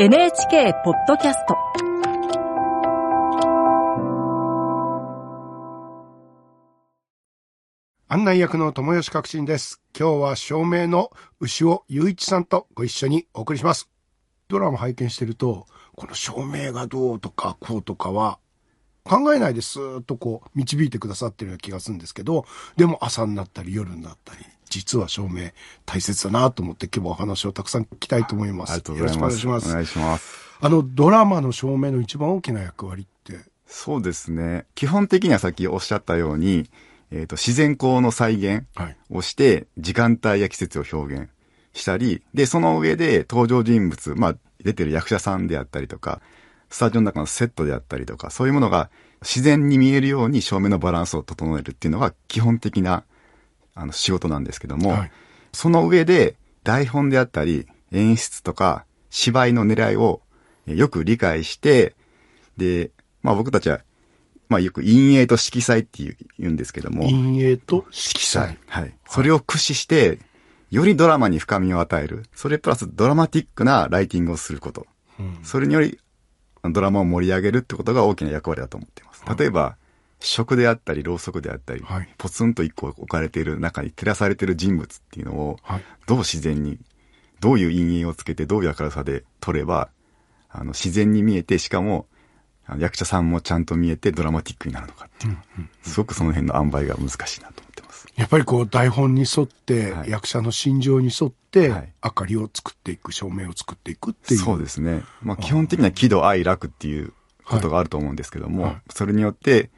NHK ポッドキャスト案内役の友吉革新です。今日は照明の牛尾雄一さんとご一緒にお送りします。ドラマ拝見してると、この照明がどうとかこうとかは考えないでスーッとこう導いてくださってるような気がするんですけど、でも朝になったり夜になったり、実は照明大切だなと思って今日もお話をたくさん聞きたいと思います。ありがとうございます。よろしくお願いします。お願いします。あのドラマの照明の一番大きな役割って、そうですね。基本的にはさっきおっしゃったように、えっ、と、自然光の再現はい。をして、時間帯や季節を表現したり、で、その上で登場人物、まあ、出てる役者さんであったりとか、スタジオの中のセットであったりとか、そういうものが自然に見えるように照明のバランスを整えるっていうのが基本的な、あの、仕事なんですけども、はいその上で台本であったり演出とか芝居の狙いをえよく理解して、で、まあ僕たちは、まあよく陰影と色彩っていう言うんですけども、陰影と色彩。はい。それを駆使して、よりドラマに深みを与える。それプラスドラマティックなライティングをすること。うんそれによりドラマを盛り上げるってことが大きな役割だと思っています。例えば、食であったり、ろうそくであったり、はいポツンと一個置かれている中に照らされている人物っていうのを、はい。どう自然に、どういう陰影をつけて、どういう明るさで撮れば、あの、自然に見えて、しかも、役者さんもちゃんと見えてドラマティックになるのかっていう。すごくその辺の塩梅が難しいなと思ってます。やっぱりこう台本に沿って、はい役者の心情に沿って、はい明かりを作っていく、照明を作っていくっていう。そうですね。まあ基本的には喜怒哀楽っていうことがあると思うんですけども、はいそれによって、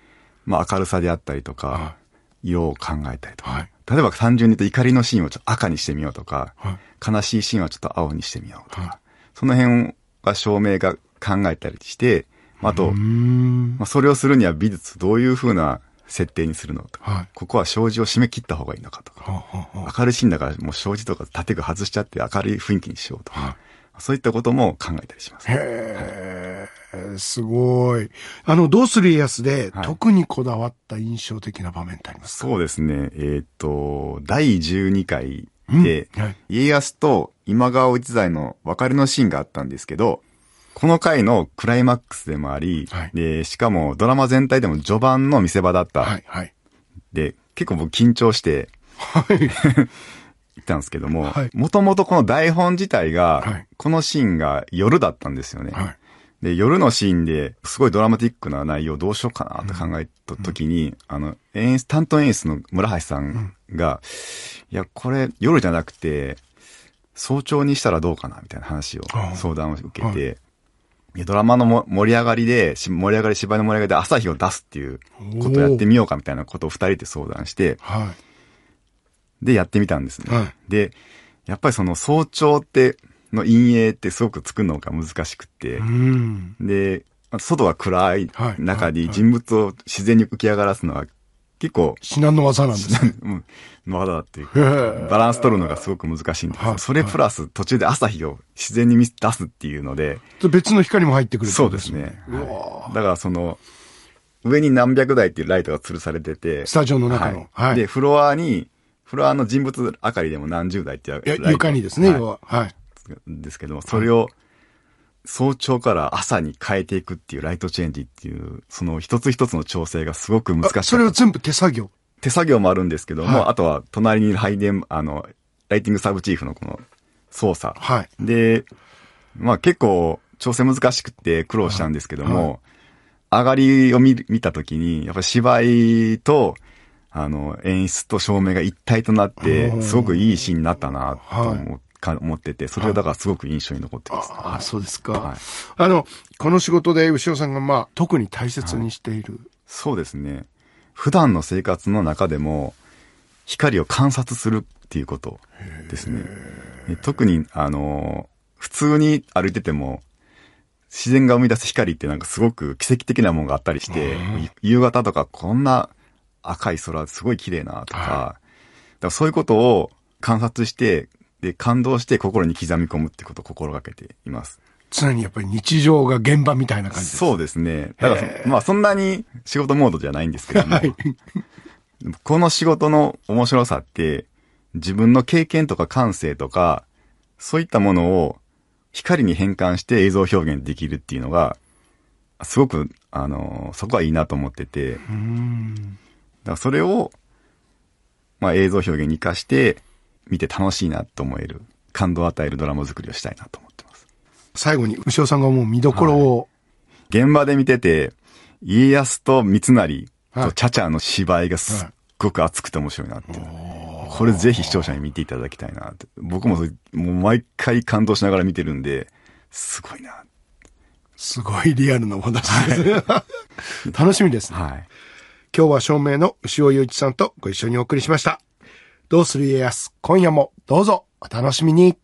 まあ明るさであったりとか、は色を考えたりとか、はい。例えば単純に言うと怒りのシーンをちょっと赤にしてみようとか、はい。悲しいシーンはちょっと青にしてみようとか、はい。その辺は照明が考えたりして、まああと。まあ、それをするには美術どういう風な設定にするのとか、はい。ここは障子を閉め切った方がいいのかとか、はあはあは明るいシーンだからもう障子とか建具外しちゃって明るい雰囲気にしようとか、はいそういったことも考えたりします。あへえ、すごい。あの、どうする家康で、はい特にこだわった印象的な場面ってありますか？そうですね。えーっと、第12回で、うんはい家康と今川一材の別れのシーンがあったんですけど、この回のクライマックスでもあり、はいで、しかもドラマ全体でも序盤の見せ場だった。はい、はい。で、結構僕緊張してはい。行ったんですけどもはい、もともとこの台本自体が、はい。このシーンが夜だったんですよね。はい。で、夜のシーンですごいドラマティックな内容どうしようかなって考えた時に、あの、演出、担当演出の村橋さんが、いや、これ夜じゃなくて、早朝にしたらどうかなみたいな話を相談を受けて、い。やドラマのも盛り上がりで、し盛り上がり、芝居の盛り上がりで朝日を出すっていうことをやってみようかみたいなことを二人で相談して、はで、やってみたんですね。はい。で、やっぱりその早朝って、の陰影ってすごく作るのが難しくって。で、外が暗いはい。中はい。に人物を自然に浮き上がらすのは結構、至難の技なんですね。うん、まだっていうバランス取るのがすごく難しいんですよ。はい。それプラス途中で朝日を自然に見出すっていうので、別の光も入ってくるってそうですね。はい。だからその、上に何百台っていうライトが吊るされてて、スタジオの中の。はい。はい。で、フロアに、フロアの人物明かりでも何十台ってや床にですね、はい要は。はい。ですけども、それを早朝から朝に変えていくっていうライトチェンジっていう、その一つ一つの調整がすごく難しかあった。それは全部手作業。手作業もあるんですけども、はいあとは隣にいる配電、あの、ライティングサブチーフのこの操作。はい。で、まあ結構調整難しくて苦労したんですけども、上がりを見見たときに、やっぱり芝居と、あの、演出と照明が一体となっおて、ーすごくいいシーンになったな、とはい思うか思ってて、それをだからすごく印象に残ってます。ああ、そうですか。はいあの、この仕事で牛尾さんがまあ、特に大切にしている。そうですね。普段の生活の中でも、光を観察するっていうことですね。で特に、あの、普通に歩いてても、自然が生み出す光ってなんかすごく奇跡的なものがあったりして、夕方とかこんな赤い空すごい綺麗なとか、だからそういうことを観察して、で、感動して心に刻み込むってことを心がけています。常にやっぱり日常が現場みたいな感じです。そうですね。だから、まあそんなに仕事モードじゃないんですけども、はい。この仕事の面白さって、自分の経験とか感性とか、そういったものを光に変換して映像表現できるっていうのが、すごく、あの、そこはいいなと思ってて、だからそれを、まあ映像表現に活かして、見て楽しいなと思える、感動を与えるドラマ作りをしたいなと思ってます。最後に、牛尾さんがもう見どころを、現場で見てて、家康と三成はいとチャチャの芝居がすっごく熱くて面白いなって。これぜひ視聴者に見ていただきたいなって。僕ももう毎回感動しながら見てるんで、すごいな。すごいリアルなお話ですね。楽しみですね。はい。今日は照明の牛尾祐一さんとご一緒にお送りしました。どうする家康、今夜もどうぞお楽しみに。